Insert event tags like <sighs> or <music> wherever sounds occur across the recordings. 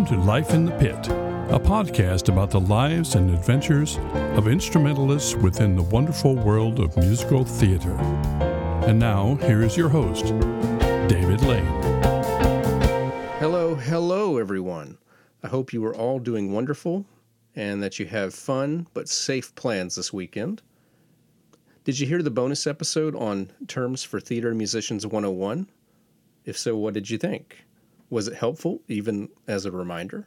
Welcome to Life in the Pit, a podcast about the lives and adventures of instrumentalists within the wonderful world of musical theater. And now, here is your host, David Lane. Hello, hello, everyone. I hope you are all doing wonderful and that you have fun but safe plans this weekend. Did you hear the bonus episode on Terms for Theater Musicians 101? If so, what did you think? Was it helpful, even as a reminder?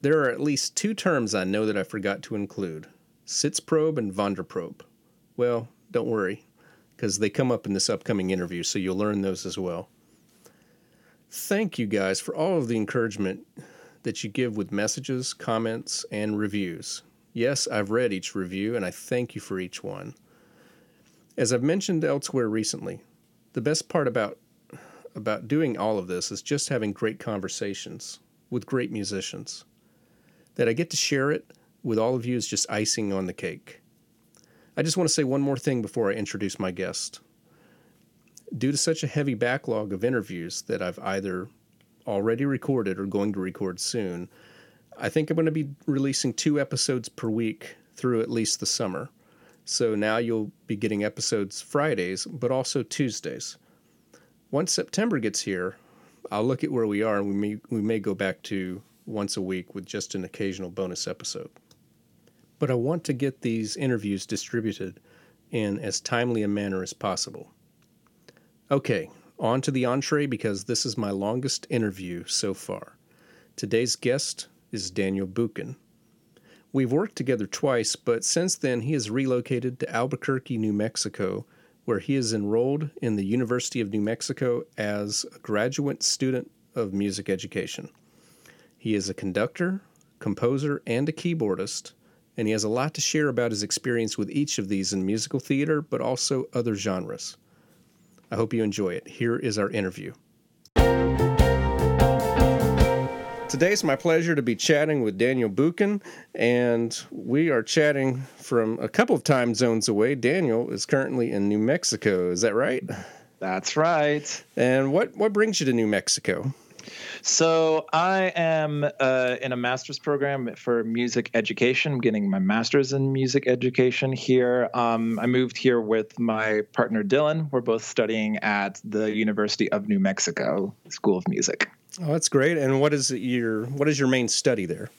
There are at least two terms I know that I forgot to include Sitzprobe and Wandelprobe. Well, don't worry, because they come up in this upcoming interview, so you'll learn those as well. Thank you guys for all of the encouragement that you give with messages, comments, and reviews. Yes, I've read each review, and I thank you for each one. As I've mentioned elsewhere recently, the best part about about doing all of this is just having great conversations with great musicians. That I get to share it with all of you is just icing on the cake. I just want to say one more thing before I introduce my guest. Due to such a heavy backlog of interviews that I've either already recorded or going to record soon, I think I'm going to be releasing two episodes per week through at least the summer. So now you'll be getting episodes Fridays, but also Tuesdays once September gets here, I'll look at where we are and we may we may go back to once a week with just an occasional bonus episode. But I want to get these interviews distributed in as timely a manner as possible. Okay, on to the entree because this is my longest interview so far. Today's guest is Daniel Buchan. We've worked together twice, but since then he has relocated to Albuquerque, New Mexico where he is enrolled in the University of New Mexico as a graduate student of music education. He is a conductor, composer, and a keyboardist, and he has a lot to share about his experience with each of these in musical theater, but also other genres. I hope you enjoy it. Here is our interview. Today it's my pleasure to be chatting with Daniel Buchan, and we are chatting from a couple of time zones away. Daniel is currently in New Mexico. Is that right? That's right. And what what brings you to New Mexico? So I am uh, in a master's program for music education. I'm getting my master's in music education here. Um, I moved here with my partner Dylan. We're both studying at the University of New Mexico School of Music. Oh, that's great. And what is your what is your main study there?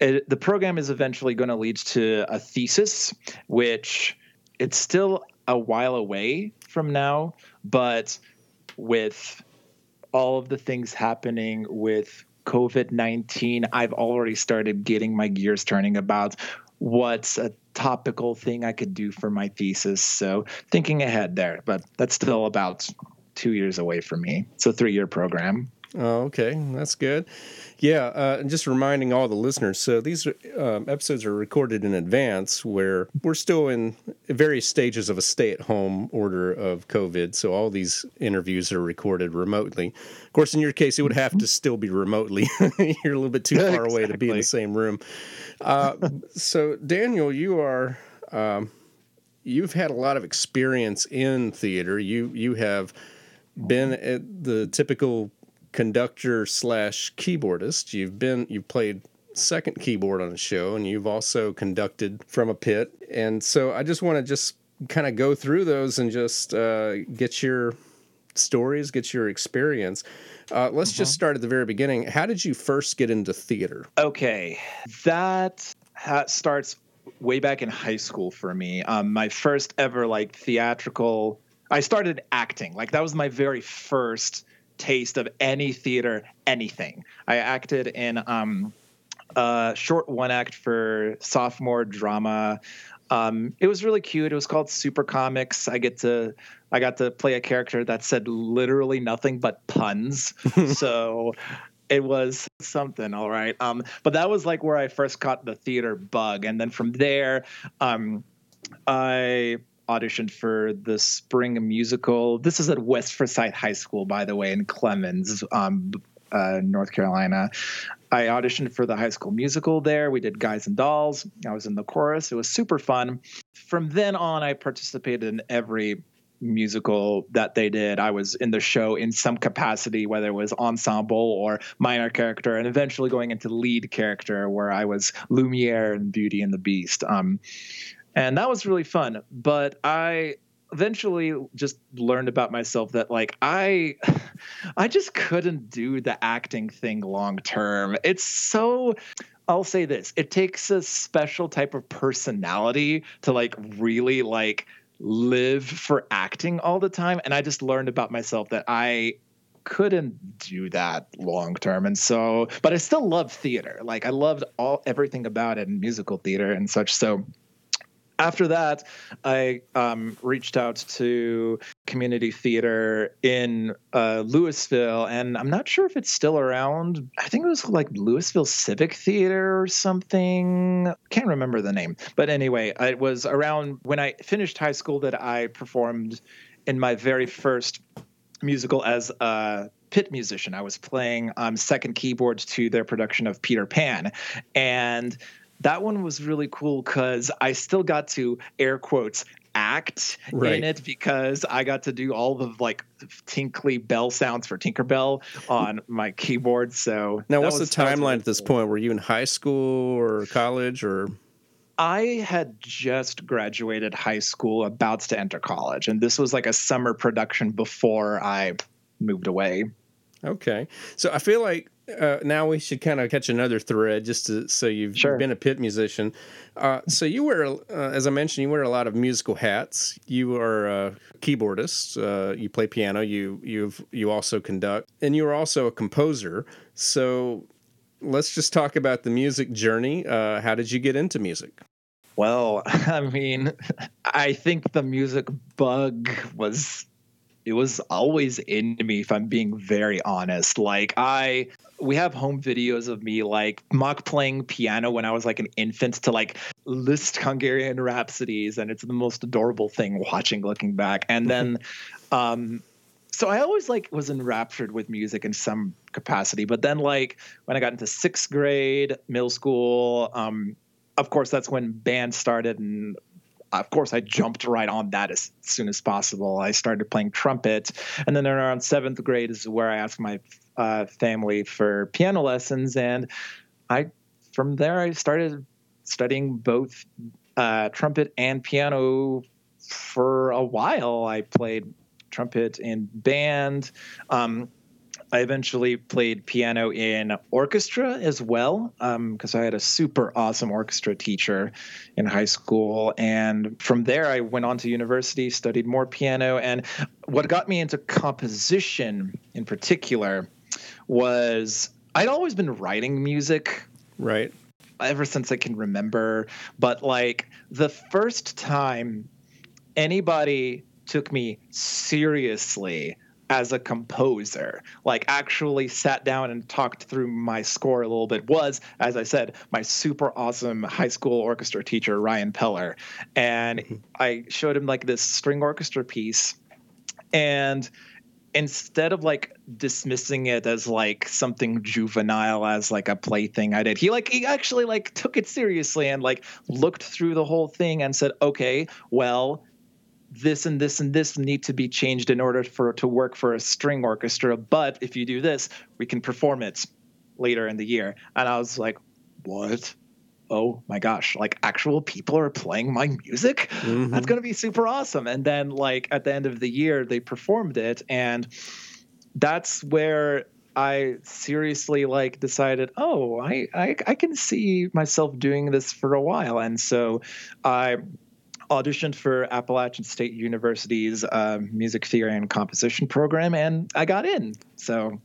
It, the program is eventually going to lead to a thesis, which it's still a while away from now, but with all of the things happening with COVID 19, I've already started getting my gears turning about what's a topical thing I could do for my thesis. So thinking ahead there, but that's still about two years away from me. It's a three year program. Oh, okay, that's good. Yeah, uh, and just reminding all the listeners. So these um, episodes are recorded in advance, where we're still in various stages of a stay-at-home order of COVID. So all these interviews are recorded remotely. Of course, in your case, it would have to still be remotely. <laughs> You're a little bit too <laughs> far away to be in the same room. Uh, so Daniel, you are. Um, you've had a lot of experience in theater. You you have been at the typical conductor slash keyboardist. You've been you've played second keyboard on a show, and you've also conducted from a pit. And so I just want to just kind of go through those and just uh, get your stories, get your experience. Uh, let's mm-hmm. just start at the very beginning. How did you first get into theater? Okay, that ha- starts way back in high school for me. Um, my first ever like theatrical. I started acting. Like that was my very first taste of any theater, anything. I acted in um, a short one act for sophomore drama. Um, it was really cute. It was called Super Comics. I get to I got to play a character that said literally nothing but puns. <laughs> so it was something, all right. Um, but that was like where I first caught the theater bug, and then from there, um, I auditioned for the spring musical. This is at West Forsyth High School, by the way, in Clemmons, um, uh, North Carolina. I auditioned for the high school musical there. We did Guys and Dolls. I was in the chorus. It was super fun. From then on, I participated in every musical that they did. I was in the show in some capacity, whether it was ensemble or minor character, and eventually going into lead character where I was Lumiere in Beauty and the Beast. Um, and that was really fun. But I eventually just learned about myself that like I <laughs> I just couldn't do the acting thing long term. It's so I'll say this, it takes a special type of personality to like really like live for acting all the time and I just learned about myself that I couldn't do that long term and so but I still love theater. Like I loved all everything about it and musical theater and such so after that, I um, reached out to community theater in uh, Louisville, and I'm not sure if it's still around. I think it was like Louisville Civic Theater or something. Can't remember the name, but anyway, it was around when I finished high school that I performed in my very first musical as a pit musician. I was playing um, second keyboards to their production of Peter Pan, and that one was really cool because I still got to air quotes act right. in it because I got to do all the like tinkly bell sounds for Tinkerbell on my keyboard. So now, what's was, the timeline really at this cool. point? Were you in high school or college or? I had just graduated high school, about to enter college, and this was like a summer production before I moved away. Okay, so I feel like uh, now we should kind of catch another thread just to, so you've, sure. you've been a pit musician. Uh, so you wear, uh, as I mentioned, you wear a lot of musical hats. You are a keyboardist. Uh, you play piano. You you've you also conduct, and you are also a composer. So let's just talk about the music journey. Uh, how did you get into music? Well, <laughs> I mean, I think the music bug was it was always in me if i'm being very honest like i we have home videos of me like mock playing piano when i was like an infant to like Liszt hungarian rhapsodies and it's the most adorable thing watching looking back and then um so I always like was enraptured with music in some capacity. But then like when I got into sixth grade, middle school, um, of course that's when band started and of course, I jumped right on that as soon as possible. I started playing trumpet, and then around seventh grade is where I asked my uh, family for piano lessons, and I from there I started studying both uh, trumpet and piano for a while. I played trumpet in band. Um, I eventually played piano in orchestra as well because um, I had a super awesome orchestra teacher in high school. And from there, I went on to university, studied more piano. And what got me into composition in particular was I'd always been writing music. Right. Ever since I can remember. But like the first time anybody took me seriously as a composer, like actually sat down and talked through my score a little bit was, as I said, my super awesome high school orchestra teacher, Ryan Peller. And mm-hmm. I showed him like this string orchestra piece. And instead of like dismissing it as like something juvenile as like a plaything I did, he like he actually like took it seriously and like looked through the whole thing and said, okay, well, this and this and this need to be changed in order for to work for a string orchestra. But if you do this, we can perform it later in the year. And I was like, what? Oh my gosh, like actual people are playing my music? Mm-hmm. That's going to be super awesome. And then, like, at the end of the year, they performed it. And that's where I seriously like decided, oh, I, I I can see myself doing this for a while, and so I auditioned for Appalachian State University's uh, music theory and composition program, and I got in. So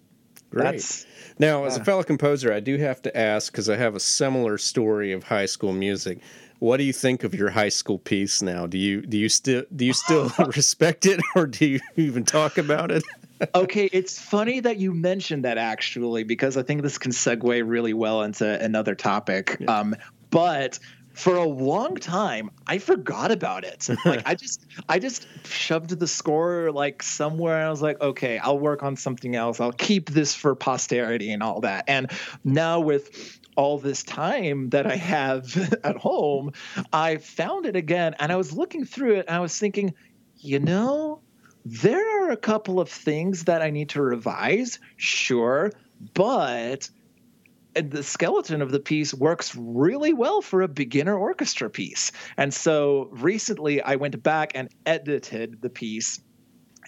Great. now, as a fellow composer, I do have to ask because I have a similar story of high school music. What do you think of your high school piece now? Do you do you still do you still <laughs> respect it, or do you even talk about it? <laughs> okay, it's funny that you mentioned that actually, because I think this can segue really well into another topic. Yeah. Um, but for a long time i forgot about it. <laughs> Like i just i just shoved the score like somewhere. And i was like okay i'll work on something else. I'll keep this for posterity and all that. And now with all this time that i have <laughs> at home i found it again and i was looking through it and i was thinking you know there are a couple of things that I need to revise, sure, but the skeleton of the piece works really well for a beginner orchestra piece. And so recently I went back and edited the piece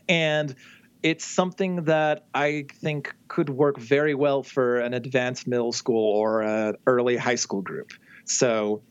and it's something that I think could work very well for an advanced middle school or an early high school group. So,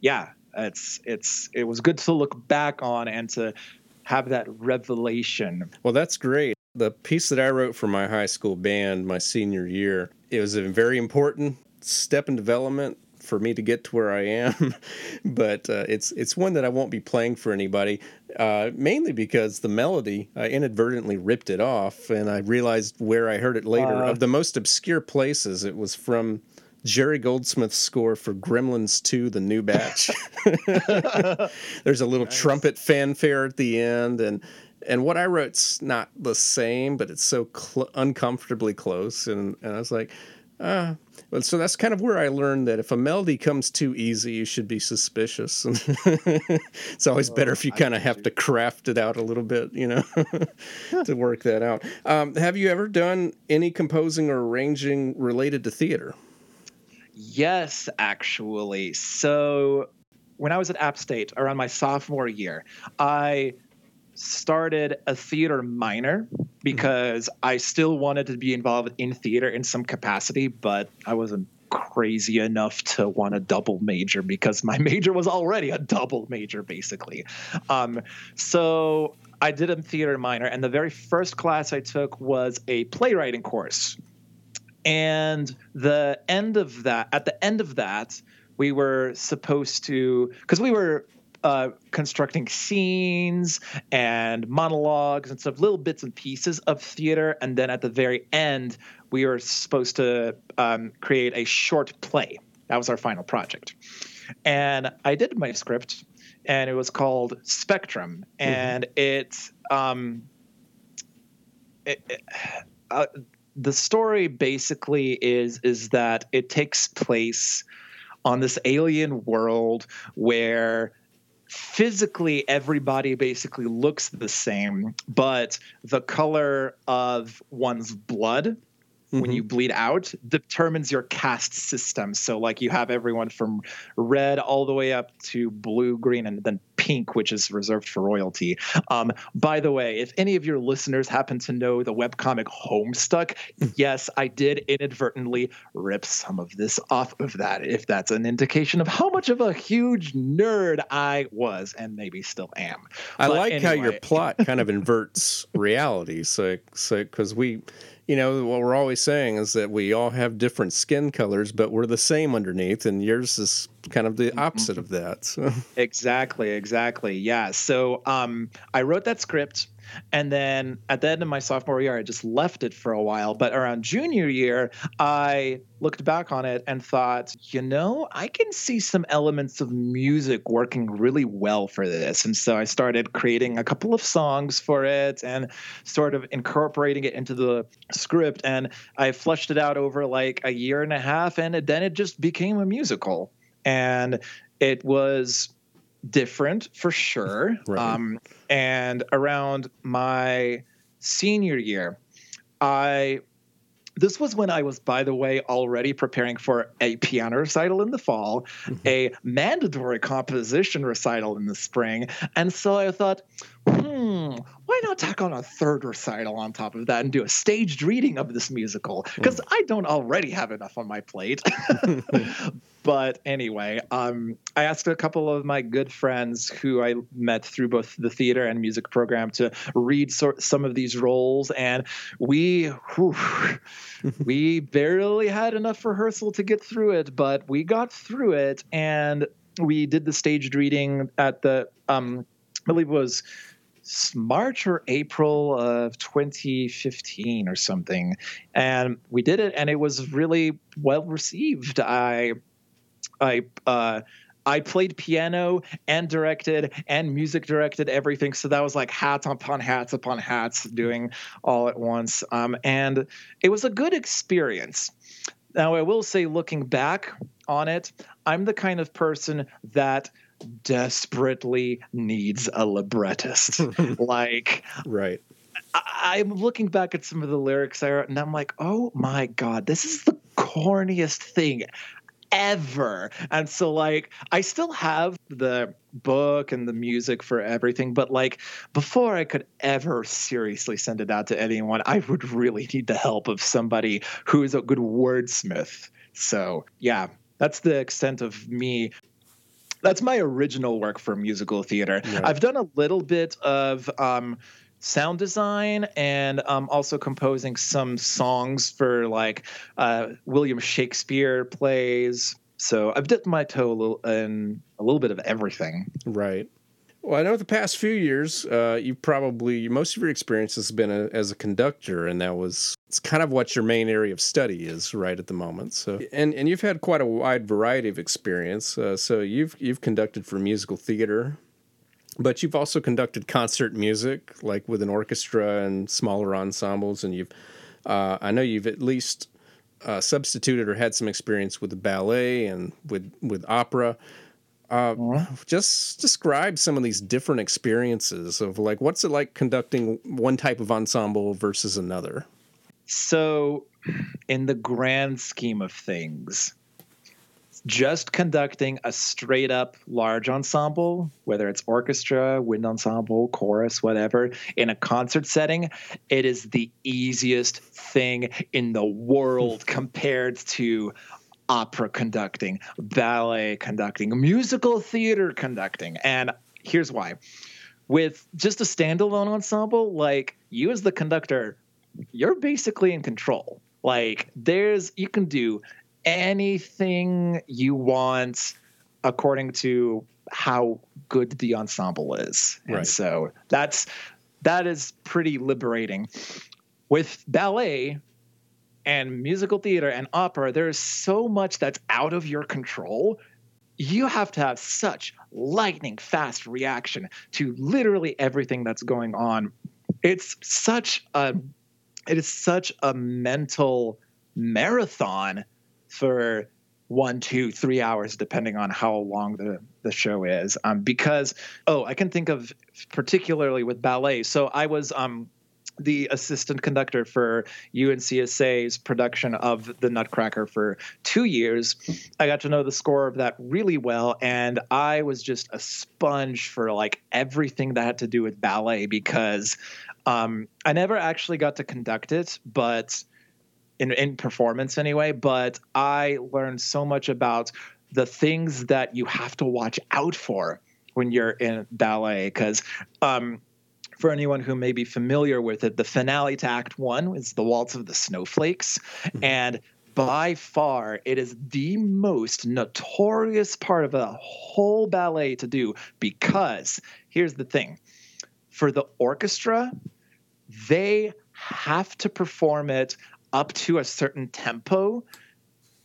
yeah, it's it's it was good to look back on and to have that revelation. Well, that's great. The piece that I wrote for my high school band my senior year, it was a very important step in development for me to get to where I am, <laughs> but uh, it's it's one that I won't be playing for anybody. Uh, mainly because the melody I inadvertently ripped it off, and I realized where I heard it later. Uh, of the most obscure places, it was from Jerry Goldsmith's score for Gremlins 2: The New Batch. <laughs> <laughs> There's a little nice. trumpet fanfare at the end, and and what I wrote's not the same, but it's so cl- uncomfortably close. And, and I was like, uh, well, so that's kind of where I learned that if a melody comes too easy, you should be suspicious. <laughs> it's always better if you kind of have to craft it out a little bit, you know, to work that out. Um, have you ever done any composing or arranging related to theater? Yes, actually. So when I was at App State around my sophomore year, I started a theater minor because I still wanted to be involved in theater in some capacity, but I wasn't crazy enough to want a double major because my <laughs> major was already a double major basically. Um, so I did a theater minor, and the very first class I took was a playwriting course. And the end of that, at the end of that, we were supposed to, because we were uh, constructing scenes and monologues and stuff, little bits and pieces of theater. And then at the very end, we were supposed to um, create a short play. That was our final project. And I did my script, and it was called Spectrum. Mm-hmm. And mm-hmm. it, um, it, it uh, the story basically is is that it takes place on this alien world where physically everybody basically looks the same, but the color of one's blood mm-hmm. when you bleed out determines your caste system. So like you have everyone from red all the way up to blue, green, and then pink, which is reserved for royalty. Um, by the way, if any of your listeners happen to know the webcomic Homestuck, yes, I did inadvertently rip some of this off of that. If that's an indication of how much of a huge nerd I was, and maybe still am. I but like anyway. how your plot kind of inverts reality. So, so because we you know, what we're always saying is that we all have different skin colors, but we're the same underneath, and yours is kind of the mm-hmm. opposite of that. So. Exactly, exactly. Yeah. So um, I wrote that script. And then at the end of my sophomore year, I just left it for a while. But around junior year, I looked back on it and thought, you know, I can see some elements of music working really well for this. And so I started creating a couple of songs for it and sort of incorporating it into the script. And I fleshed it out over like a year and a half. And then it just became a musical. And it was different for sure. <laughs> Right. Um, and around my senior year, I this was when I was, by the way, already preparing for a piano recital in the fall, mm-hmm. a mandatory composition recital in the spring. And so I thought, hmm, why not tack on a third recital on top of that and do a staged reading of this musical? Because mm. I don't already have enough on my plate. <laughs> but anyway, um, I asked a couple of my good friends who I met through both the theater and music program to read so- some of these roles, and we whew, <laughs> we barely had enough rehearsal to get through it, but we got through it, and we did the staged reading at the um, I believe it was March or April of 2015 or something. And we did it and it was really well received. I I uh I played piano and directed and music directed everything. So that was like hats upon hats upon hats doing all at once. Um, and it was a good experience. Now, I will say, looking back on it, I'm the kind of person that desperately needs a librettist. <laughs> like, right. I, I'm looking back at some of the lyrics there, and I'm like, oh my god, this is the corniest thing ever. And so like I still have the book and the music for everything, but like before I could ever seriously send it out to anyone, I would really need the help of somebody who is a good wordsmith. So, yeah, that's the extent of me that's my original work for musical theater. Right. I've done a little bit of um, sound design and um, also composing some songs for like uh, William Shakespeare plays. So I've dipped my toe a little in a little bit of everything. Right. Well, I know the past few years, uh, you probably most of your experience has been a, as a conductor, and that was it's kind of what your main area of study is right at the moment. So, and and you've had quite a wide variety of experience. Uh, so you've you've conducted for musical theater, but you've also conducted concert music, like with an orchestra and smaller ensembles, and you've, uh, I know you've at least uh, substituted or had some experience with the ballet and with with opera. Uh, mm-hmm. Just describe some of these different experiences of like what's it like conducting one type of ensemble versus another. So, in the grand scheme of things, just conducting a straight up large ensemble, whether it's orchestra, wind ensemble, chorus, whatever, in a concert setting, it is the easiest thing in the world <laughs> compared to opera conducting, ballet conducting, musical theater conducting. And here's why. With just a standalone ensemble, like you as the conductor, you're basically in control. Like there's you can do anything you want according to how good the ensemble is. And right. so that's that is pretty liberating. With ballet and musical theater and opera, there is so much that's out of your control. You have to have such lightning fast reaction to literally everything that's going on. It's such a it is such a mental marathon for one, two, three hours, depending on how long the, the show is. Um, because, oh, I can think of particularly with ballet. So I was um, the assistant conductor for UNCSA's production of The Nutcracker for two years. I got to know the score of that really well, and I was just a sponge for like everything that had to do with ballet because um, I never actually got to conduct it, but in, in performance anyway, but I learned so much about the things that you have to watch out for when you're in ballet. Because um, for anyone who may be familiar with it, the finale to Act One is the Waltz of the Snowflakes. Mm-hmm. And by far, it is the most notorious part of a whole ballet to do because here's the thing for the orchestra, they have to perform it up to a certain tempo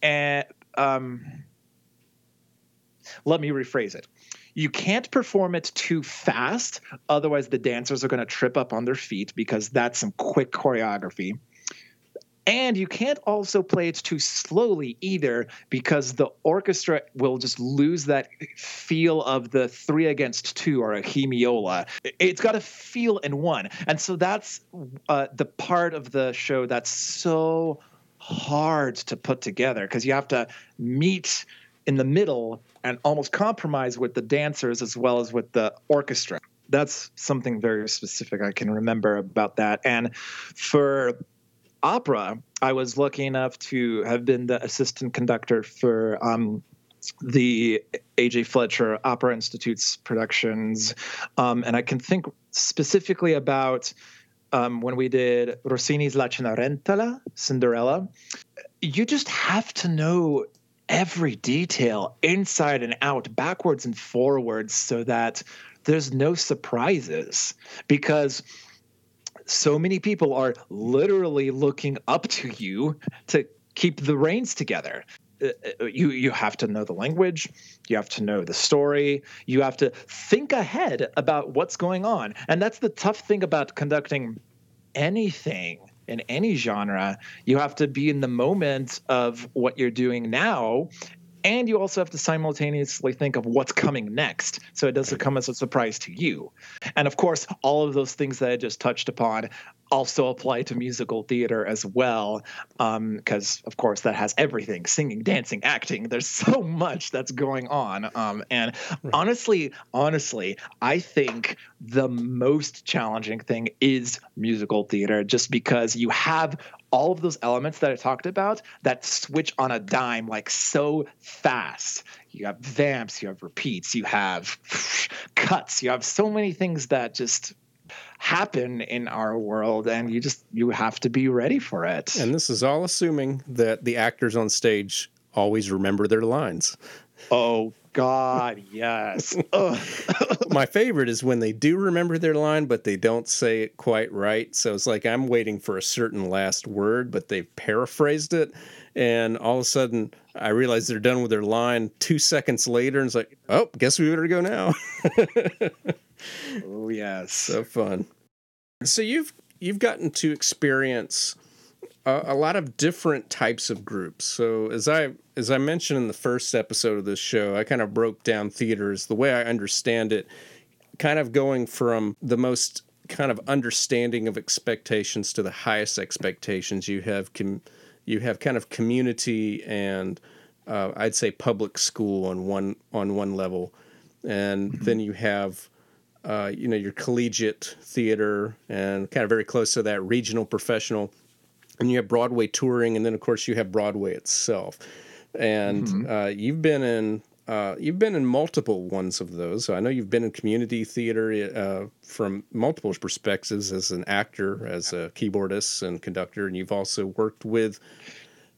and um, let me rephrase it you can't perform it too fast otherwise the dancers are going to trip up on their feet because that's some quick choreography and you can't also play it too slowly either because the orchestra will just lose that feel of the three against two or a hemiola. It's got to feel in one. And so that's uh, the part of the show that's so hard to put together because you have to meet in the middle and almost compromise with the dancers as well as with the orchestra. That's something very specific I can remember about that. And for opera, I was lucky enough to have been the assistant conductor for um, the AJ Fletcher Opera Institute's productions. Um, and I can think specifically about um, when we did Rossini's La Cenerentola, Cinderella. You just have to know every detail inside and out, backwards and forwards, so that there's no surprises. Because so many people are literally looking up to you to keep the reins together. Uh, uh, you you have to know the language. You have to know the story. You have to think ahead about what's going on. And that's the tough thing about conducting anything in any genre you have to be in the moment of what you're doing now and you also have to simultaneously think of what's coming next so it doesn't come as a surprise to you and of course all of those things that i just touched upon also apply to musical theater as well because um, of course that has everything singing dancing acting there's <laughs> so much that's going on um, and right. honestly honestly i think the most challenging thing is musical theater just because you have all of those elements that I talked about that switch on a dime like so fast. You have vamps, you have repeats, you have <laughs> cuts, you have so many things that just happen in our world and you just you have to be ready for it. And this is all assuming that the actors on stage always remember their lines. Oh God, yes. <laughs> My favorite is when they do remember their line, but they don't say it quite right. So it's like I'm waiting for a certain last word, but they've paraphrased it. And all of a sudden, I realize they're done with their line two seconds later, and it's like, oh, guess we better go now. oh yes, <laughs> so fun. So you've you've gotten to experience a, a lot of different types of groups. So as I as I mentioned in the first episode of this show, I kind of broke down theaters the way I understand it, kind of going from the most kind of understanding of expectations to the highest expectations. You have com- you have kind of community and uh, I'd say public school on one on one level, and mm-hmm. then you have uh, you know your collegiate theater and kind of very close to that regional professional and you have Broadway touring, and then of course you have Broadway itself. And mm-hmm. uh, you've been in uh, you've been in multiple ones of those. So I know you've been in community theater uh, from multiple perspectives as an actor, as a keyboardist and conductor, and you've also worked with.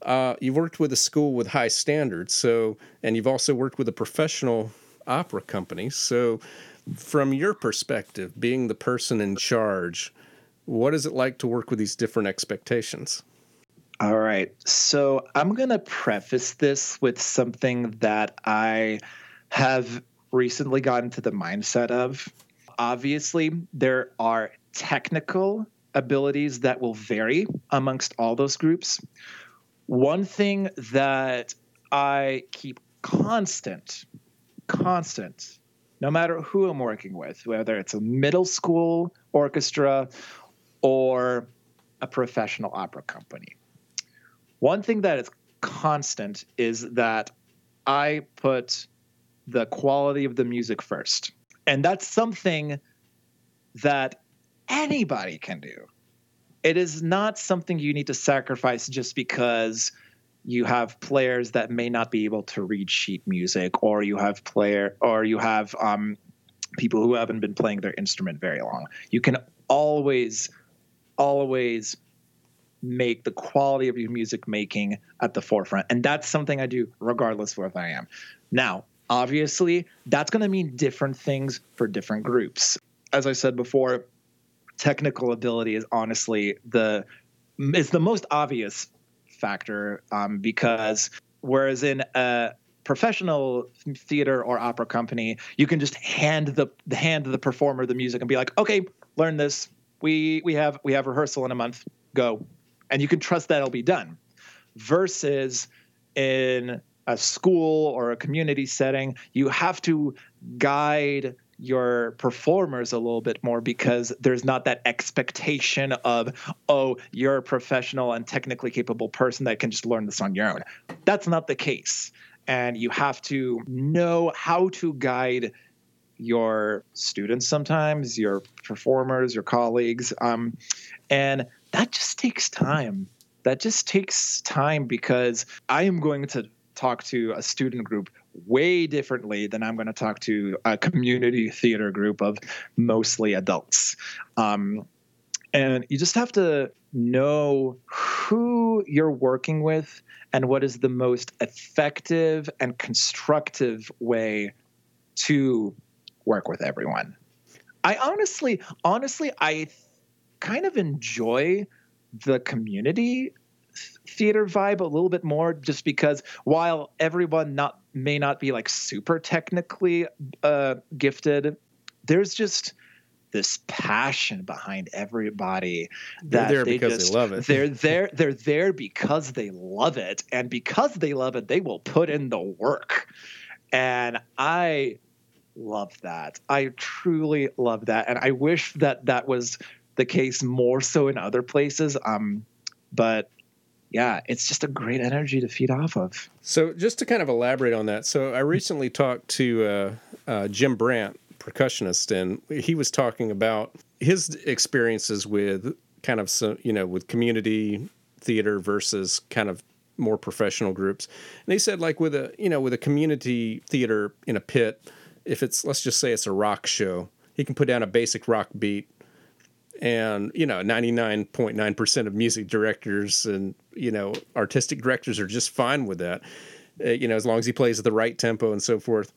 Uh, you've worked with a school with high standards, so and you've also worked with a professional opera company. So, from your perspective, being the person in charge, what is it like to work with these different expectations? All right. So I'm going to preface this with something that I have recently gotten to the mindset of. Obviously, there are technical abilities that will vary amongst all those groups. One thing that I keep constant, constant, no matter who I'm working with, whether it's a middle school orchestra or a professional opera company. One thing that is constant is that I put the quality of the music first. And that's something that anybody can do. It is not something you need to sacrifice just because you have players that may not be able to read sheet music or you have player or you have um, people who haven't been playing their instrument very long. You can always always make the quality of your music making at the forefront. And that's something I do regardless of where I am. Now, obviously, that's going to mean different things for different groups. As I said before, technical ability is honestly the is the most obvious factor um, because whereas in a professional theater or opera company, you can just hand the hand the performer the music and be like, okay, learn this, we we have we have rehearsal in a month. Go. And you can trust that it'll be done versus in a school or a community setting you have to guide your performers a little bit more because there's not that expectation of oh you're a professional and technically capable person that can just learn this on your own. That's not the case. And you have to know how to guide your students sometimes, your performers, your colleagues. Um, and that just takes time. That just takes time because I am going to talk to a student group way differently than I'm going to talk to a community theater group of mostly adults. Um, and you just have to know who you're working with and what is the most effective and constructive way to work with everyone. I honestly, honestly, I kind of enjoy the community theater vibe a little bit more just because while everyone not may not be like super technically uh, gifted there's just this passion behind everybody They're that there they because just they love it. they're <laughs> there they're there because they love it and because they love it they will put in the work and i love that. I truly love that. And i wish that that was the case more so in other places um but yeah it's just a great energy to feed off of. So, just to kind of elaborate on that, so I recently talked to uh, uh, Jim Brandt, percussionist, and he was talking about his experiences with kind of some, you know, with community theater versus kind of more professional groups. And he said, like with a, you know, with a community theater in a pit, if it's, let's just say it's a rock show, he can put down a basic rock beat and you know 99.9% of music directors and you know artistic directors are just fine with that uh, you know as long as he plays at the right tempo and so forth.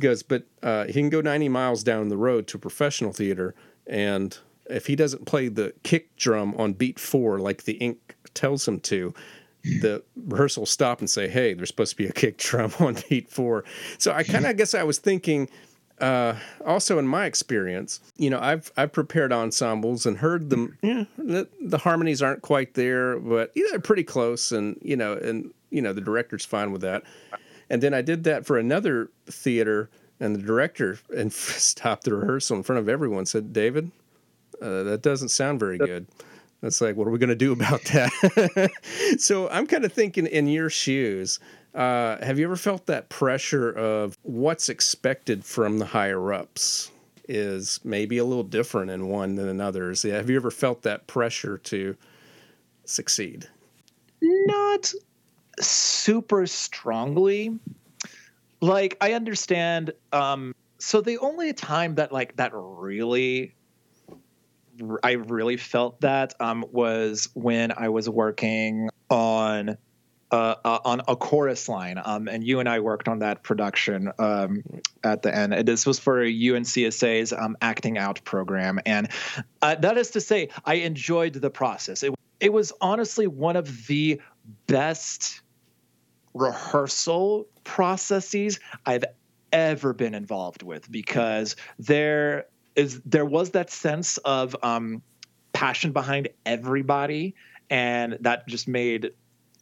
Goes but uh, he can go 90 miles down the road to a professional theater and if he doesn't play the kick drum on beat four like the ink tells him to the rehearsal stop and say hey there's supposed to be a kick drum <laughs> on beat four so i kind of guess i was thinking uh, also in my experience, you know, I've I've prepared ensembles and heard them. Yeah, the, the harmonies aren't quite there, but you know, they're pretty close, and you know, and you know, the director's fine with that. And then I did that for another theater, and the director <laughs> and stopped the rehearsal in front of everyone. Said, "David, uh, that doesn't sound very good." That's like, what are we going to do <laughs> about that? <laughs> so I'm kind of thinking in your shoes. Uh, have you ever felt that pressure of what's expected from the higher ups is maybe a little different in one than in others? Yeah, Have you ever felt that pressure to succeed? not super strongly like i understand um so the only time that like that really i really felt that um was when i was working on uh, uh, on a chorus line, um, and you and I worked on that production um, at the end. This was for UNCSA's um, acting out program, and uh, that is to say, I enjoyed the process. It, it was honestly one of the best rehearsal processes I've ever been involved with because there is there was that sense of um, passion behind everybody, and that just made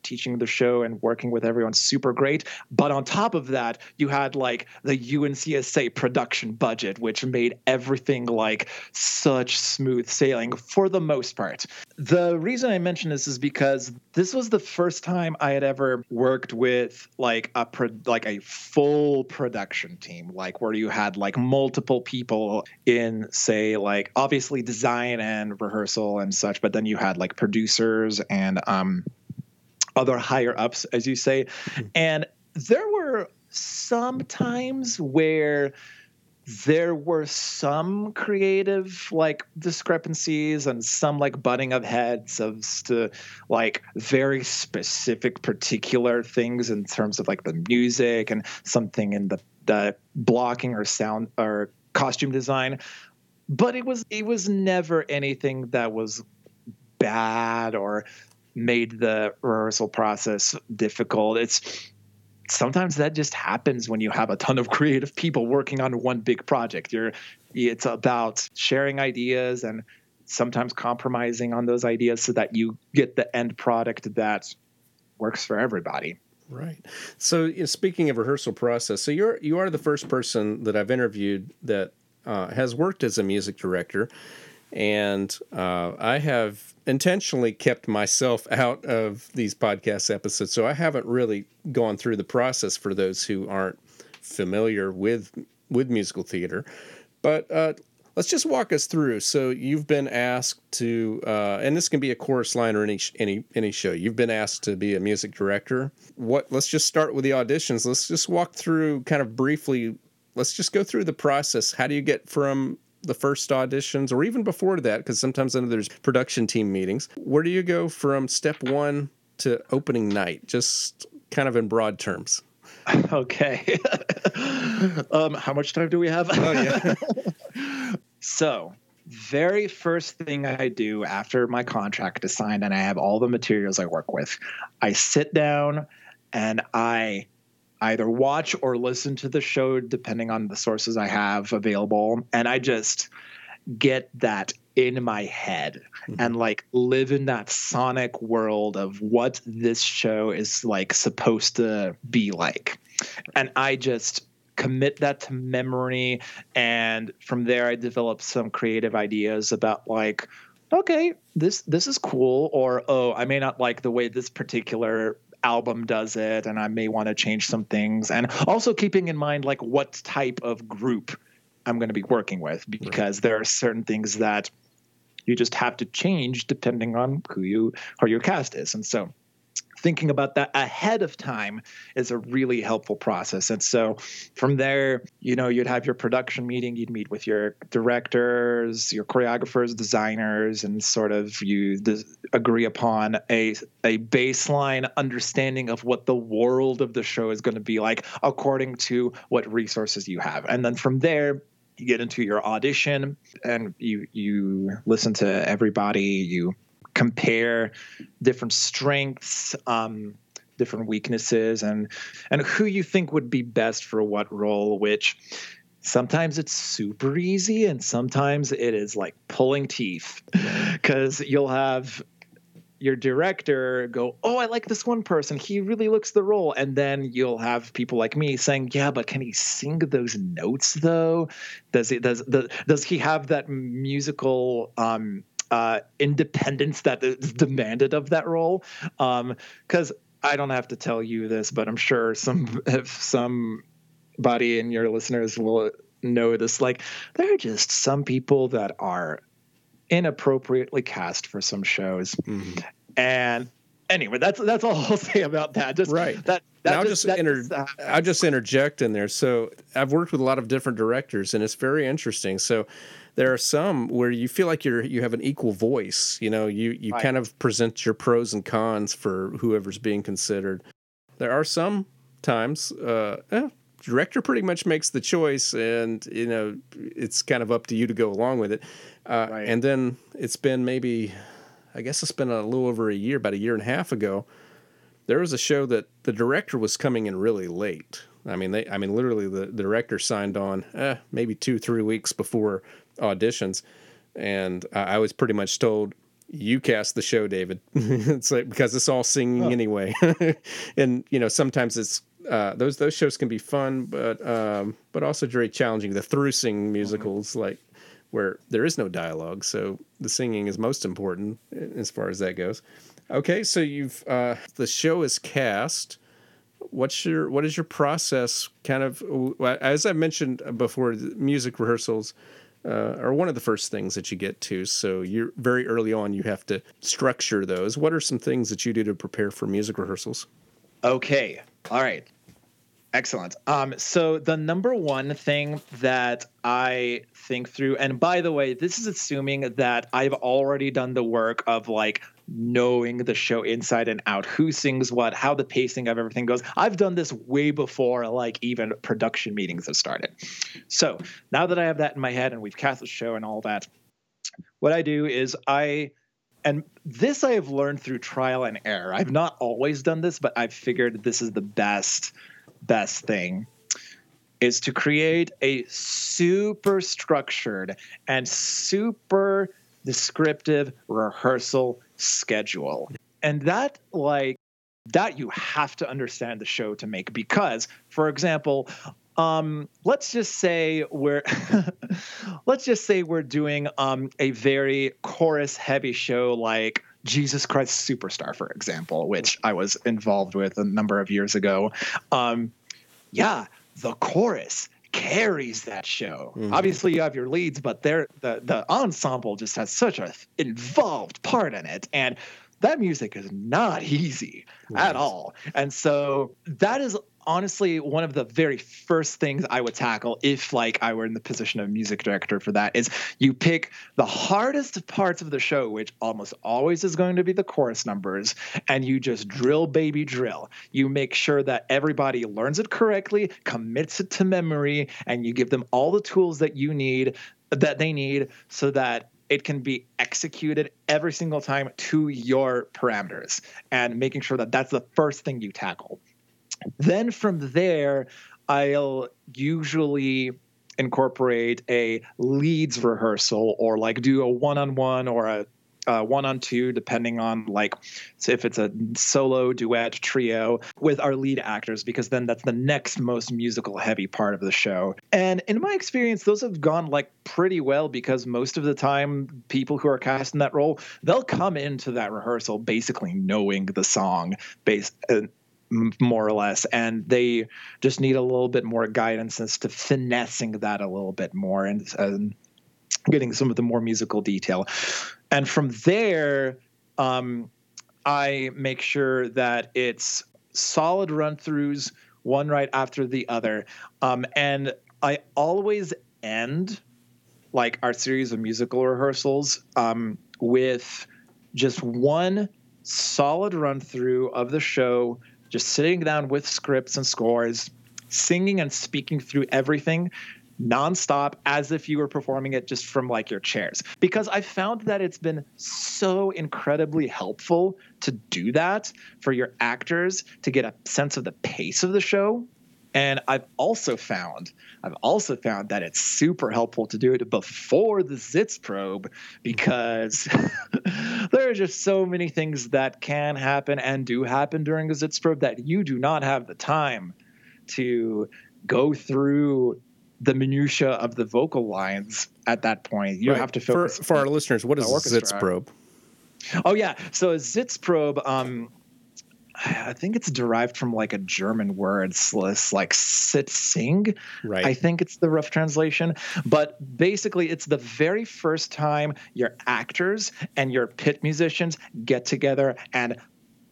teaching the show and working with everyone super great. But on top of that, you had like the UNCSA production budget, which made everything like such smooth sailing for the most part. The reason I mention this is because this was the first time I had ever worked with like a pro- like a full production team, like where you had like multiple people in say like obviously design and rehearsal and such, but then you had like producers and um other higher ups, as you say. Mm-hmm. And there were some times where there were some creative like discrepancies and some like butting of heads of to like very specific particular things in terms of like the music and something in the the blocking or sound or costume design but it was it was never anything that was bad or made the rehearsal process difficult. It's sometimes that just happens when you have a ton of <laughs> creative people working on one big project. You're it's about sharing ideas and sometimes compromising on those ideas so that you get the end product that works for everybody. Right. So, you know, speaking of rehearsal process, so you're you are the first person that I've interviewed that uh, has worked as a music director, and uh, I have intentionally kept myself out of these podcast episodes, so I haven't really gone through the process for those who aren't familiar with with musical theater. But uh, let's just walk us through. So you've been asked to, uh, and this can be a chorus line or any any any show. You've been asked to be a music director. What? Let's just start with the auditions. Let's just walk through kind of briefly. Let's just go through the process. How do you get from the first auditions, or even before that? Because sometimes I know there's production team meetings. Where do you go from step one to opening night? Just kind of in broad terms. <laughs> Okay. <laughs> um, how much time do we have? Oh yeah. <laughs> So, very first thing I do after my contract is signed and I have all the materials I work with, I sit down and I either watch or listen to the show depending on the sources I have available and I just get that in my head mm-hmm. and like live in that sonic world of what this show is like supposed to be like. And I just commit that to memory and from there I develop some creative ideas about like okay, this this is cool or oh, I may not like the way this particular album does it and I may want to change some things and also keeping in mind like what type of group I'm going to be working with because right. there are certain things that you just have to change depending on who you or your cast is. And so thinking about that ahead of time is a really helpful process. And so from there, you know, you'd have your production meeting, you'd meet with your directors, your choreographers, designers, and sort of you agree upon a a baseline understanding of what the world of the show is going to be like according to what resources you have. And then from there, you get into your audition and you you listen to everybody you compare different strengths um, different weaknesses and and who you think would be best for what role which sometimes it's super easy and sometimes it is like pulling teeth <laughs> because you'll have your director go, "Oh, I like this one person. He really looks the role." And then you'll have people like me saying, "Yeah, but can he sing those notes though? Does he does does, does he have that musical um, uh, independence that is demanded of that role?" Because um, I don't have to tell you this, but I'm sure some if somebody in your listeners will know this. Like, there are just some people that are inappropriately cast for some shows. Mm-hmm. And anyway, that's that's all <laughs> I'll say about that. Just right. That, that I'll just, just inter- uh, I'll just interject in there. So I've worked with a lot of different directors, and it's very interesting. So there are some where you feel like you're you have an equal voice. You know, you you right. kind of present your pros and cons for whoever's being considered. There are some times, uh, eh, director pretty much makes the choice, and you know it's kind of up to you to go along with it. Uh, right. And then it's been maybe, I guess it's been a little over a year, about a year and a half ago. There was a show that the director was coming in really late. I mean, they, I mean, literally, the, the director signed on eh, maybe two, three weeks before auditions, and I, I was pretty much told, "You cast the show, David." <laughs> it's like because it's all singing oh. anyway, <laughs> and you know sometimes it's uh, those those shows can be fun, but um, but also very challenging. The through sing musicals, mm-hmm. like where there is no dialogue, so the singing is most important as far as that goes. Okay, so you've uh, the show is cast. What's your what is your process? Kind of as I mentioned before, music rehearsals. Uh, are one of the first things that you get to. So you're very early on. You have to structure those. What are some things that you do to prepare for music rehearsals? Okay. All right. Excellent. Um, so the number one thing that I think through, and by the way, this is assuming that I've already done the work of like knowing the show inside and out, who sings what, how the pacing of everything goes. I've done this way before like even production meetings have started. So now that I have that in my head and we've cast the show and all that, what I do is I and this I have learned through trial and error. I've not always done this, but I've figured this is the best best thing is to create a super structured and super descriptive rehearsal schedule. And that, like, that you have to understand the show to make because, for example, um, let's just say we're <laughs> let's just say we're doing um, a very chorus heavy show like Jesus Christ Superstar, for example, which I was involved with a number of years ago. Um, yeah, the chorus carries that show. Mm-hmm. Obviously, you have your leads, but they're, the the ensemble just has such an involved part in it, and that music is not easy at all. And so that is honestly one of the very first things I would tackle if like I were in the position of music director for that is you pick the hardest parts of the show, which almost always is going to be the chorus numbers, and you just drill baby drill. You make sure that everybody learns it correctly, commits it to memory, and you give them all the tools that you need that they need so that it can be executed every single time to your parameters and making sure that that's the first thing you tackle. Then from there, I'll usually incorporate a leads rehearsal or like do a one-on-one or a uh, one on two, depending on like if it's a solo, duet, trio with our lead actors, because then that's the next most musical heavy part of the show. And in my experience, those have gone like pretty well because most of the time, people who are cast in that role, they'll come into that rehearsal basically knowing the song based. Uh, more or less and they just need a little bit more guidance as to finessing that a little bit more and, and getting some of the more musical detail and from there, um, I make sure that it's solid run throughs, one right after the other. Um, and I always end like our series of musical rehearsals um, with just one solid run through of the show, just sitting down with scripts and scores, singing and speaking through everything nonstop as if you were performing it just from like your chairs. Because I found that it's been so incredibly helpful to do that for your actors to get a sense of the pace of the show. And I've also found, I've also found that it's super helpful to do it before the zits Sitzprobe because <laughs> there are just so many things that can happen and do happen during a Sitzprobe that you do not have the time to go through the minutia of the vocal lines at that point. You right. have to focus. For, for our listeners, what is zits Sitzprobe? Oh yeah, so a Sitzprobe. Um, I think it's derived from like a German word, like sit sing. Right. I think it's the rough translation. But basically, it's the very first time your actors and your pit musicians get together and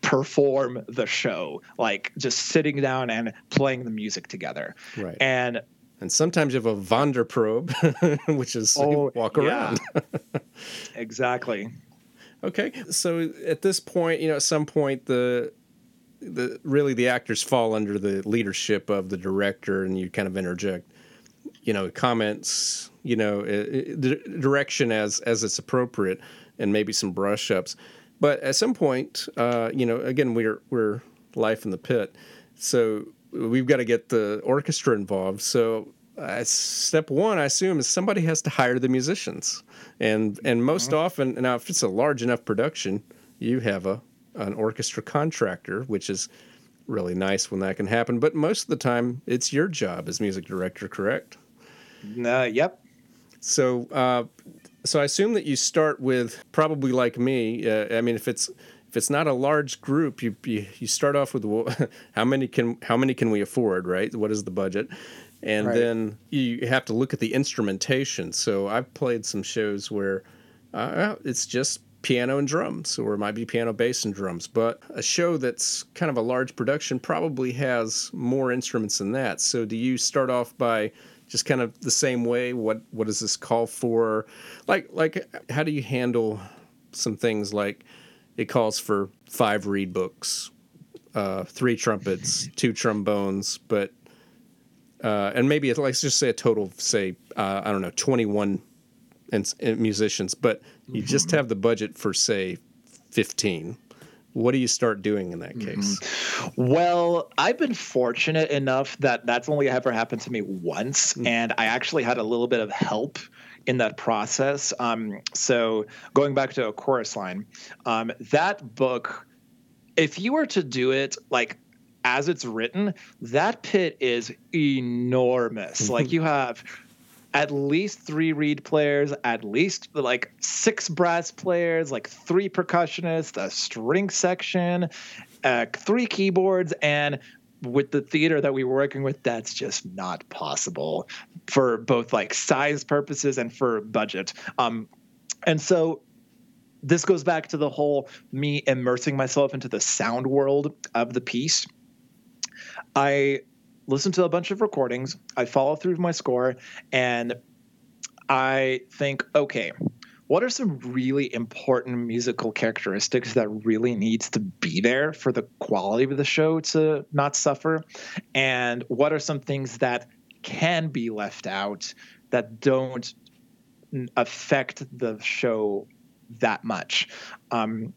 perform the show, like just sitting down and playing the music together. Right. And and sometimes you have a Wanderprobe, <laughs> which is oh, walk around. Yeah. <laughs> exactly. Okay, so at this point, you know, at some point, the the really the actors fall under the leadership of the director, and you kind of interject, you know, comments, you know, the direction as as it's appropriate, and maybe some brush ups. But at some point, uh, you know, again, we're we're life in the pit, so we've got to get the orchestra involved. So uh, step one, I assume, is somebody has to hire the musicians, and and most mm-hmm. often now, if it's a large enough production, you have a an orchestra contractor, which is really nice when that can happen. But most of the time, it's your job as music director, correct? Uh, yep. So, uh, so I assume that you start with probably like me. Uh, I mean, if it's if it's not a large group, you, you, you start off with well, <laughs> how many can how many can we afford, right? What is the budget? And right. then you have to look at the instrumentation. So I've played some shows where uh, it's just piano and drums, or it might be piano, bass, and drums. But a show that's kind of a large production probably has more instruments than that. So do you start off by just kind of the same way? What what does this call for? Like like how do you handle some things like it calls for five reed books, uh, three trumpets, two trombones, but uh, and maybe it, let's just say a total of say uh, I don't know twenty one musicians, but you mm-hmm. just have the budget for say fifteen. What do you start doing in that case? Mm-hmm. Well, I've been fortunate enough that that's only ever happened to me once, mm-hmm. and I actually had a little bit of help in that process. Um, so going back to a chorus line, um, that book, if you were to do it like as it's written, that pit is enormous. <laughs> like you have at least three reed players, at least like six brass players, like three percussionists, a string section, uh, three keyboards, and with the theater that we were working with, that's just not possible for both like size purposes and for budget. Um, and so this goes back to the whole me immersing myself into the sound world of the piece. I listen to a bunch of recordings, I follow through my score, and I think, okay, what are some really important musical characteristics that really needs to be there for the quality of the show to not suffer? And what are some things that can be left out that don't affect the show that much? Um,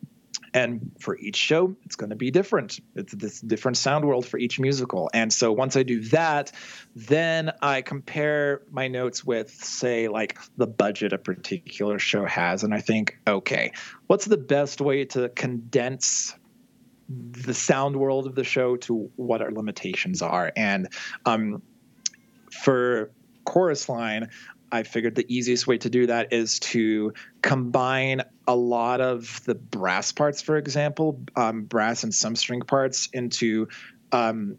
And for each show, it's going to be different. It's this different sound world for each musical. And so once I do that, then I compare my notes with, say, like the budget a particular show has. And I think, okay, what's the best way to condense the sound world of the show to what our limitations are? And um, for chorus line, I figured the easiest way to do that is to combine a lot of the brass parts, for example, um, brass and some string parts, into um,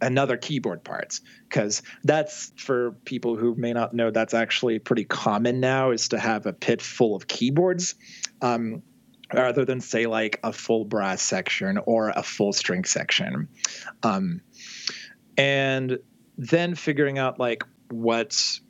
another keyboard parts because that's for people who may not know that's actually pretty common now is to have a pit full of keyboards um, rather than say like a full brass section or a full string section. Um, and then figuring out like what's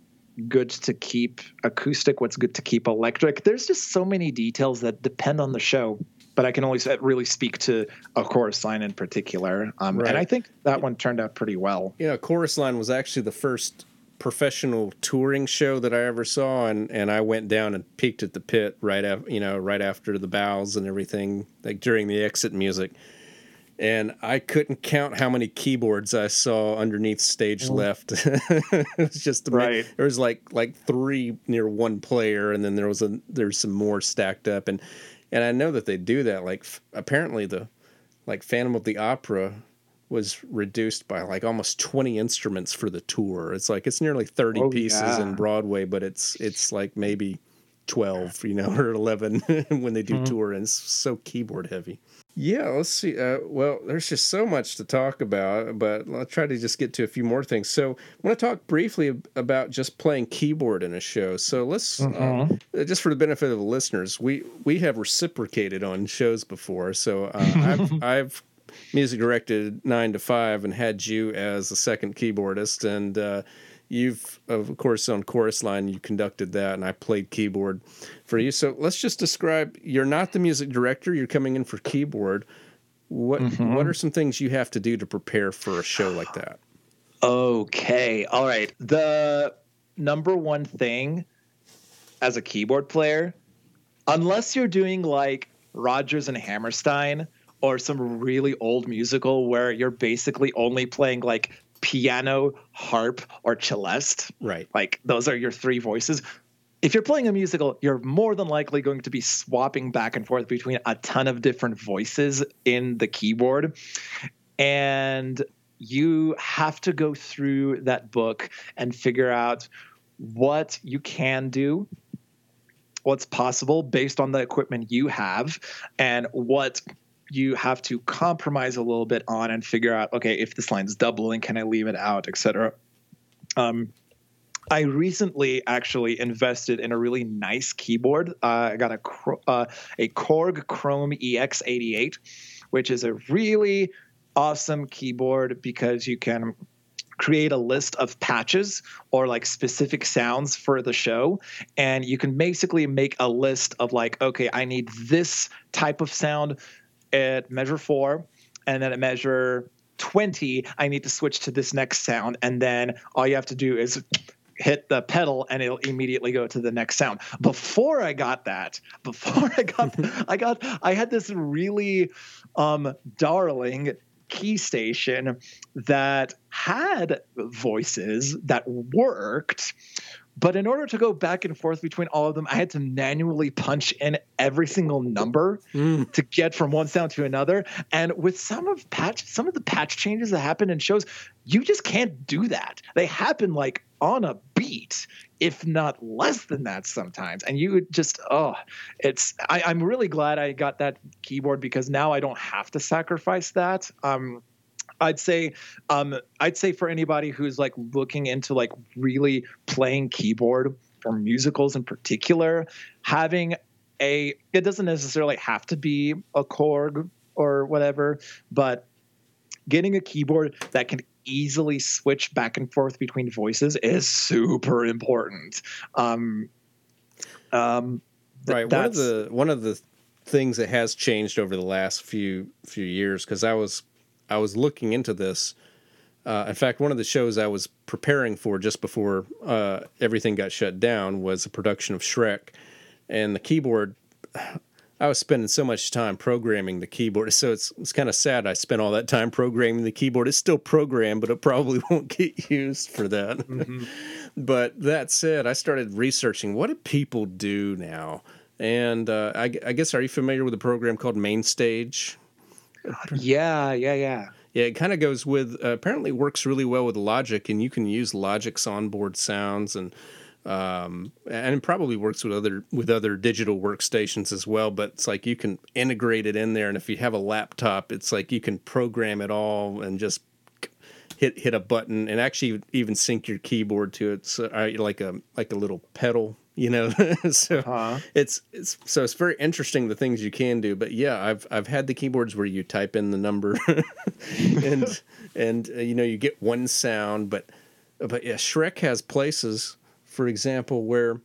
good to keep acoustic, what's good to keep electric. There's just so many details that depend on the show, but I can only really speak to a chorus line in particular. Um, right. And I think that one turned out pretty well. Yeah, chorus line was actually the first professional touring show that I ever saw, and, and I went down and peeked at the pit right after you know right after the bows and everything, like during the exit music and I couldn't count how many keyboards I saw underneath stage oh. left. <laughs> it was just right. There was like like three near one player, and then there was a there's some more stacked up, and and I know that they do that. Like f- apparently the like Phantom of the Opera was reduced by like almost 20 instruments for the tour. It's like it's nearly 30 oh, pieces yeah. in Broadway, but it's it's like maybe 12, you know, or 11 <laughs> when they do mm-hmm. tour and it's so keyboard heavy. Yeah, let's see. Uh, well, there's just so much to talk about, but I'll try to just get to a few more things. So, I want to talk briefly about just playing keyboard in a show. So, let's uh, mm-hmm. uh, just for the benefit of the listeners, we we have reciprocated on shows before. So, uh, I've <laughs> I've music directed nine to five and had you as a second keyboardist, and uh, you've of course on chorus line you conducted that and i played keyboard for you. So let's just describe you're not the music director you're coming in for keyboard. What mm-hmm. what are some things you have to do to prepare for a show like that? Okay. All right. The number one thing as a keyboard player unless you're doing like rodgers and hammerstein or some really old musical where you're basically only playing like piano, harp, or celeste. Right. Like those are your three voices. If you're playing a musical, you're more than likely going to be swapping back and forth between a ton of different voices in the keyboard. And you have to go through that book and figure out what you can do what's possible based on the equipment you have and what you have to compromise a little bit on and figure out okay if this line's doubling can i leave it out etc um, I recently actually invested in a really nice keyboard. Uh, I got a uh, a Korg Krome EX88, which is a really awesome keyboard because you can create a list of patches or like specific sounds for the show and you can basically make a list of like okay i need this type of sound at measure four, and then at measure 20, I need to switch to this next sound. And then all you have to do is hit the pedal and it'll immediately go to the next sound. Before I got that, <laughs> before I got I got I had this really um darling key station that had voices that worked but in order to go back and forth between all of them, I had to manually punch in every single number mm. to get from one sound to another. And with some of patch, some of the patch changes that happen in shows, you just can't do that. They happen like on a beat, if not less than that sometimes. And you just, oh, it's. I, I'm really glad I got that keyboard because now I don't have to sacrifice that. Um, I'd say um, I'd say for anybody who's like looking into like really playing keyboard for musicals in particular, having a it doesn't necessarily have to be a Korg or whatever, but getting a keyboard that can easily switch back and forth between voices is super important. Um, um, th- right. One of the one of the things that has changed over the last few few years because I was I was looking into this. Uh, in fact, one of the shows I was preparing for just before uh, everything got shut down was a production of Shrek, and the keyboard. <sighs> I was spending so much time programming the keyboard. So it's it's kind of sad I spent all that time programming the keyboard. It's still programmed, but it probably <laughs> won't get used for that. Mm-hmm. <laughs> but that said, I started researching what do people do now? And uh, I, I guess, are you familiar with a program called MainStage? Yeah, yeah, yeah. Yeah, it kind of goes with, uh, apparently works really well with Logic, and you can use Logic's onboard sounds and um, and it probably works with other with other digital workstations as well. But it's like you can integrate it in there, and if you have a laptop, it's like you can program it all and just hit hit a button and actually even sync your keyboard to it, so, like a like a little pedal, you know. <laughs> so uh-huh. it's it's so it's very interesting the things you can do. But yeah, I've I've had the keyboards where you type in the number, <laughs> and <laughs> and uh, you know you get one sound, but but yeah, Shrek has places for example, where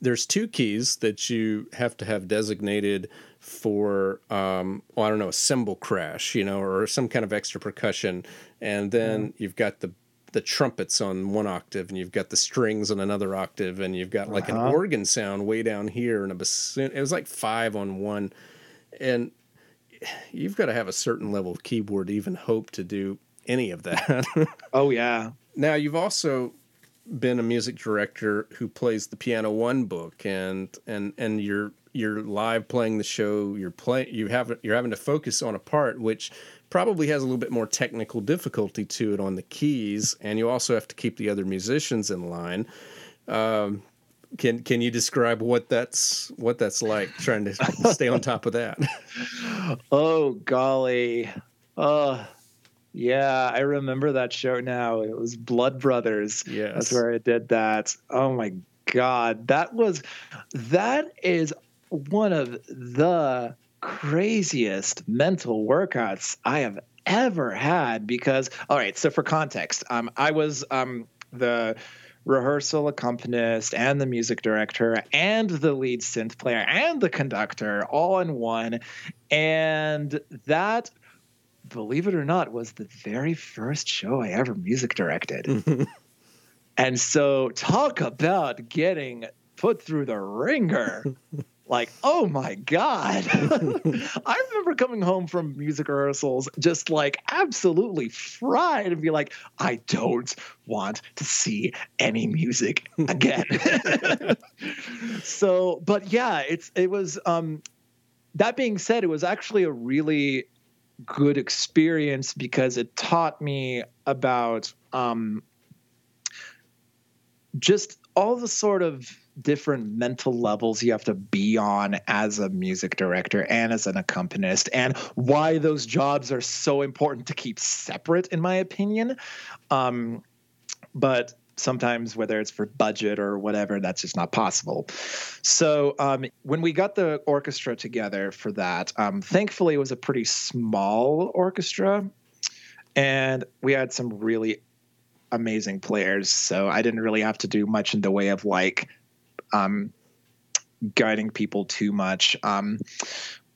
there's two keys that you have to have designated for um, well, I don't know a cymbal crash, you know, or some kind of extra percussion, and then mm. you've got the the trumpets on one octave, and you've got the strings on another octave, and you've got like uh-huh. an organ sound way down here, and a bassoon. It was like five on one, and you've got to have a certain level of keyboard to even hope to do any of that. <laughs> <laughs> oh yeah. Now you've also been a music director who plays the piano one book and and and you're you're live playing the show you're playing you have you're having to focus on a part which probably has a little bit more technical difficulty to it on the keys and you also have to keep the other musicians in line um, can can you describe what that's what that's like trying to <laughs> stay on top of that <laughs> oh golly uh yeah, I remember that show now. It was Blood Brothers. Yes. That's where I did that. Oh my god. That was that is one of the craziest mental workouts I have ever had because all right, so for context, um I was um the rehearsal accompanist and the music director and the lead synth player and the conductor all in one and that believe it or not, was the very first show I ever music directed. <laughs> and so, talk about getting put through the wringer. <laughs> like, oh my God. <laughs> I remember coming home from music rehearsals just like absolutely fried and be like, I don't want to see any music again. <laughs> so, but yeah, it's, it was, um, that being said, it was actually a really good experience because it taught me about um, just all the sort of different mental levels you have to be on as a music director and as an accompanist and why those jobs are so important to keep separate in my opinion. Um, but sometimes whether it's for budget or whatever that's just not possible. So um, when we got the orchestra together for that um, thankfully it was a pretty small orchestra and we had some really amazing players. So i didn't really have to do much in the way of like um, guiding people too much. Um,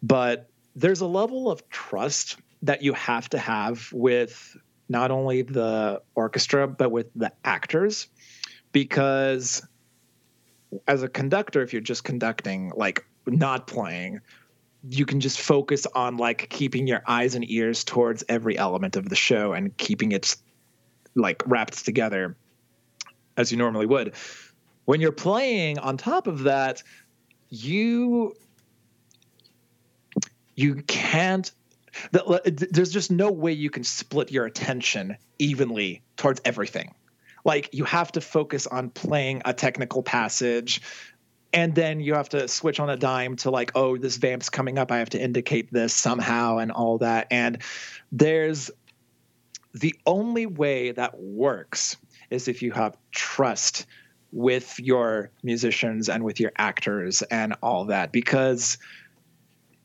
but there's a level of trust that you have to have with not only the orchestra but with the actors. Because as a conductor if you're just conducting like not playing you can just focus on like keeping your eyes and ears towards every element of the show and keeping it like wrapped together as you normally would when you're playing on top of that you you can't there's just no way you can split your attention evenly towards everything. Like you have to focus on playing a technical passage and then you have to switch on a dime to like oh this vamp's coming up i have to indicate this somehow and all that and there's the only way that works is if you have trust with your musicians and with your actors and all that because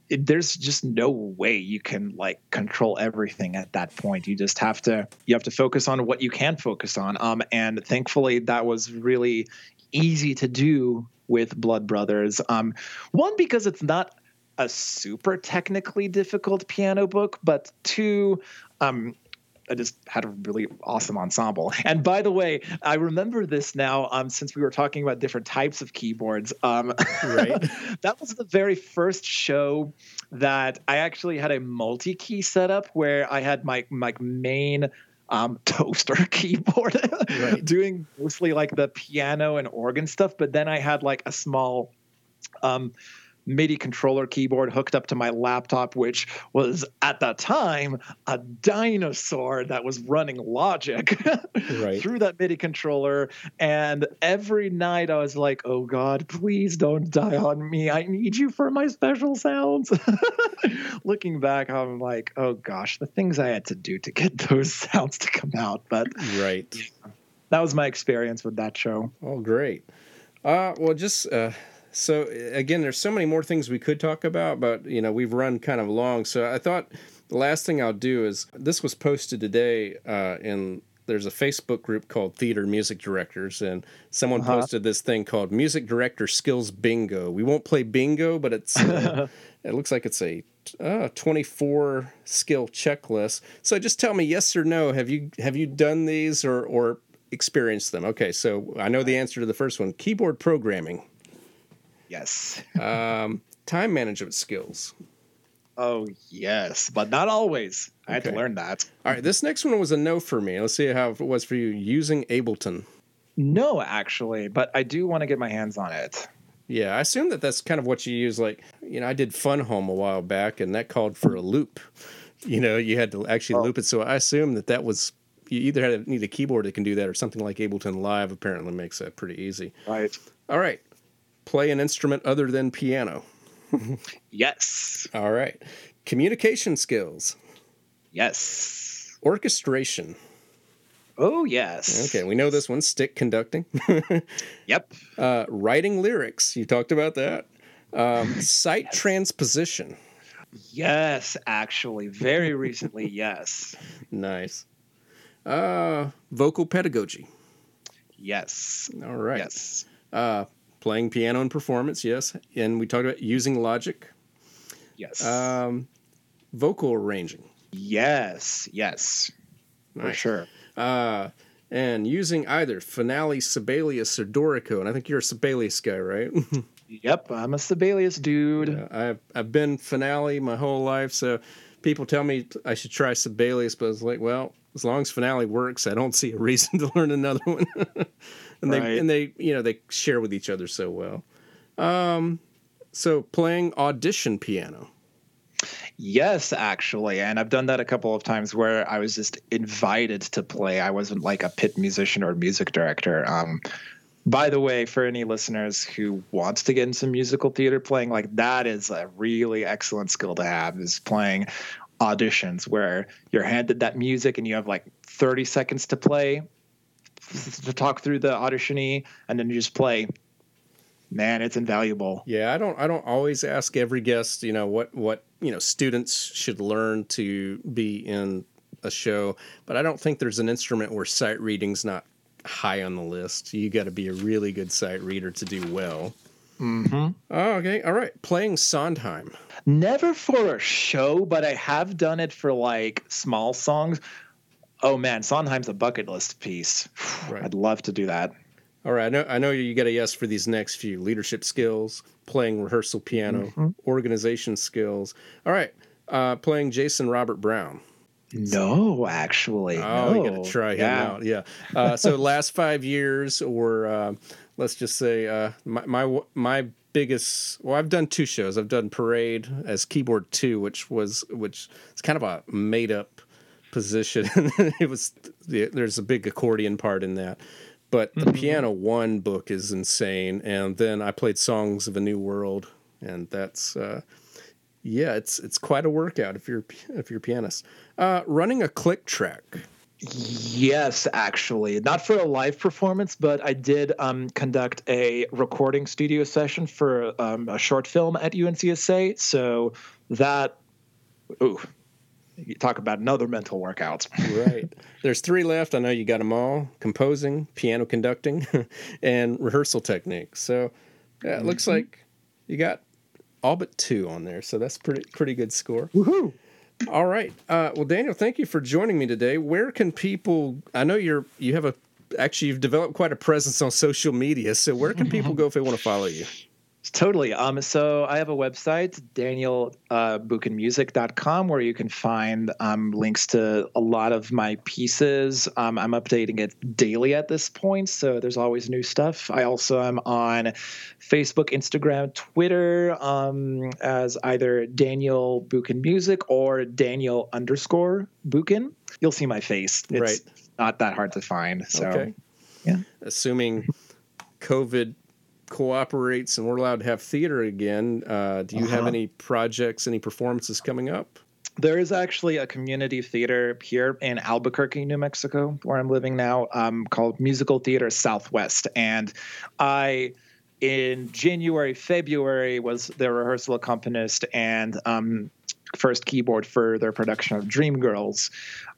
it, there's just no way you can like control everything at that point. You just have to you have to focus on what you can focus on. Um, and thankfully that was really easy to do with Blood Brothers. Um, one because it's not a super technically difficult piano book, but two, um, I just had a really awesome ensemble. And by the way, I remember this now um, since we were talking about different types of keyboards. Um, Right. <laughs> that was the very first show that I actually had a multi-key setup where I had my my main um, <laughs> toaster keyboard Right. doing mostly like the piano and organ stuff, but then I had like a small um, MIDI controller keyboard hooked up to my laptop, which was at that time a dinosaur that was running Logic <laughs> Right. through that MIDI controller. And every night I was like, oh God, please don't die on me. I need you for my special sounds. <laughs> Looking back, I'm like, oh gosh, the things I had to do to get those <laughs> sounds to come out. But Right. that was my experience with that show. Oh, great. Uh, well, just uh, so again, there's so many more things we could talk about, but you know we've run kind of long. So I thought the last thing I'll do is this was posted today uh, in there's a Facebook group called Theater Music Directors, and someone Uh-huh. posted this thing called Music Director Skills Bingo. We won't play bingo, but it's uh, <laughs> it looks like it's a uh, 24 skill checklist. So just tell me yes or no. Have you have you done these or or experienced them? Okay, so I know the answer to the first one. Keyboard programming, Yes. <laughs> um, time management skills. Oh, yes, but not always. I had to learn that. All right, this next one was a no for me. Let's see how it was for you. Using Ableton. No, actually, but I do want to get my hands on it. Yeah, I assume that that's kind of what you use. Like, you know, I did Fun Home a while back, and that called for a loop. You know, you had to actually Oh. loop it. So I assume that that was you either had to need a keyboard that can do that, or something like Ableton Live apparently makes that pretty easy. Right. All right, play an instrument other than piano. Yes. All right, communication skills, Yes. orchestration. Oh, yes. Okay, we know this one. Stick conducting, <laughs> Yep. uh, writing lyrics. You talked about that. Um, <laughs> sight transposition. Yes, actually. Very recently, <laughs> yes. Nice. Uh, vocal pedagogy. Yes. All right. Yes. Uh, playing piano and performance. Yes, and we talked about using Logic. Yes. Um, vocal arranging. yes. Yes. For Nice. sure. Uh, and using either Finale, Sibelius, or Dorico. And I think you're a Sibelius guy, right? <laughs> Yep. I'm a Sibelius dude. I've I've been Finale my whole life, so people tell me I should try Sibelius, but it's like, well, as long as Finale works, I don't see a reason <laughs> to learn another one. <laughs> and Right. they and they you know they share with each other so well. Um, so playing audition piano. Yes, actually. And I've done that a couple of times where I was just invited to play. I wasn't like a pit musician or music director. Um, by the way, for any listeners who wants to get into musical theater playing, like that is a really excellent skill to have is playing auditions where you're handed that music and you have like 30 seconds to play to talk through the auditionee and then you just play. Man, it's invaluable. Yeah, I don't I don't always ask every guest, you know, what what, you know, students should learn to be in a show, but I don't think there's an instrument where sight reading's not high on the list. You got to be a really good sight reader to do well. Mm-hmm. Oh, okay. All right. Playing Sondheim. Never for a show, but I have done it for like small songs. Oh man, Sondheim's a bucket list piece. Right. I'd love to do that. All right. I know I know you got a yes for these next few. Leadership skills, playing rehearsal piano, organization skills. All right. Uh, playing Jason Robert Brown. No, actually. Oh, you got to try him Yeah. out. Yeah. Uh, so <laughs> last five years, or uh, let's just say uh, my, my my biggest. Well, I've done two shows. I've done Parade as keyboard two, which was which is kind of a made up position. <laughs> it was there's a big accordion part in that. But the piano one book is insane, and then I played Songs of a New World, and that's uh, yeah, it's it's quite a workout if you're if you're a pianist. Uh, running a click track. Yes, actually. Not for a live performance, but I did um, conduct a recording studio session for um, a short film at UNCSA. So that, ooh, you talk about another mental workout. Right. <laughs> There's three left. I know you got them all: composing, piano conducting, <laughs> and rehearsal technique. So yeah, it looks like you got all but two on there. So that's pretty pretty good score. Woohoo! All right. Uh, well, Daniel, thank you for joining me today. Where can people? I know you're you have a actually you've developed quite a presence on social media. So where can people <laughs> go if they want to follow you? Totally. Um, so I have a website, danielbuchanmusic.com, where you can find um, links to a lot of my pieces. Um, I'm updating it daily at this point, so there's always new stuff. I also am on Facebook, Instagram, Twitter um, as either Daniel Buchan Music or Daniel underscore Buchan. You'll see my face. It's right. not that hard to find. So, okay. yeah. Assuming COVID cooperates and we're allowed to have theater again, uh, do you uh-huh. have any projects, any performances coming up? There is actually a community theater here in Albuquerque, New Mexico, where I'm living now, um, called Musical Theater Southwest. And I, in January, February, was the rehearsal accompanist and um, first keyboard for their production of Dreamgirls.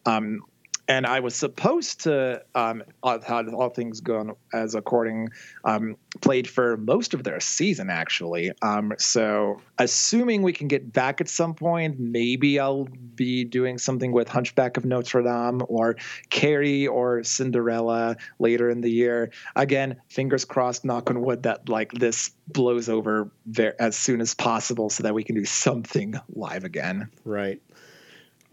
Um, and I was supposed to, um, had all things gone as according, um, played for most of their season actually. Um, so assuming we can get back at some point, maybe I'll be doing something with Hunchback of Notre Dame or Carrie or Cinderella later in the year. Again, fingers crossed, knock on wood, that like this blows over very, as soon as possible so that we can do something live again. Right.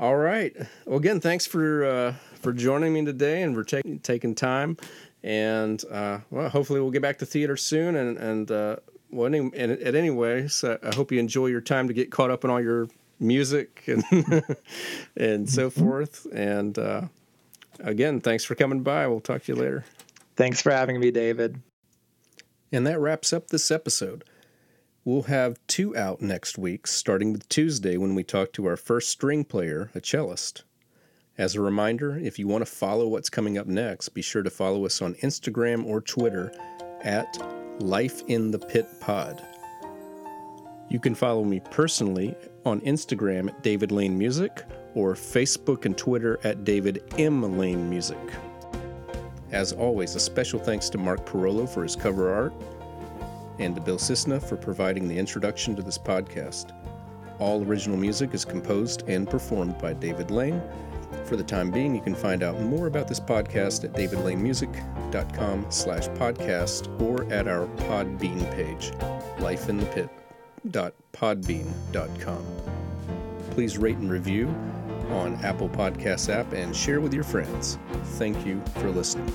All right. Well, again, thanks for uh, for joining me today and for taking taking time. And uh, well, hopefully we'll get back to theater soon. And and uh, well, any, and at anyway, so I hope you enjoy your time to get caught up in all your music and <laughs> and so mm-hmm. forth. And uh, again, thanks for coming by. We'll talk to you later. Thanks for having me, David. And that wraps up this episode. We'll have two out next week, starting with Tuesday when we talk to our first string player, a cellist. As a reminder, if you want to follow what's coming up next, be sure to follow us on Instagram or Twitter at Life in the Pit Pod. You can follow me personally on Instagram at David Lane Music or Facebook and Twitter at David M. Lane Music. As always, a special thanks to Mark Parolo for his cover art and to Bill Cisna for providing the introduction to this podcast. All original music is composed and performed by David Lane. For the time being, you can find out more about this podcast at davidlanemusic.com slash podcast or at our Podbean page, lifeinthepit.podbean.com. Please rate and review on Apple Podcasts app and share with your friends. Thank you for listening.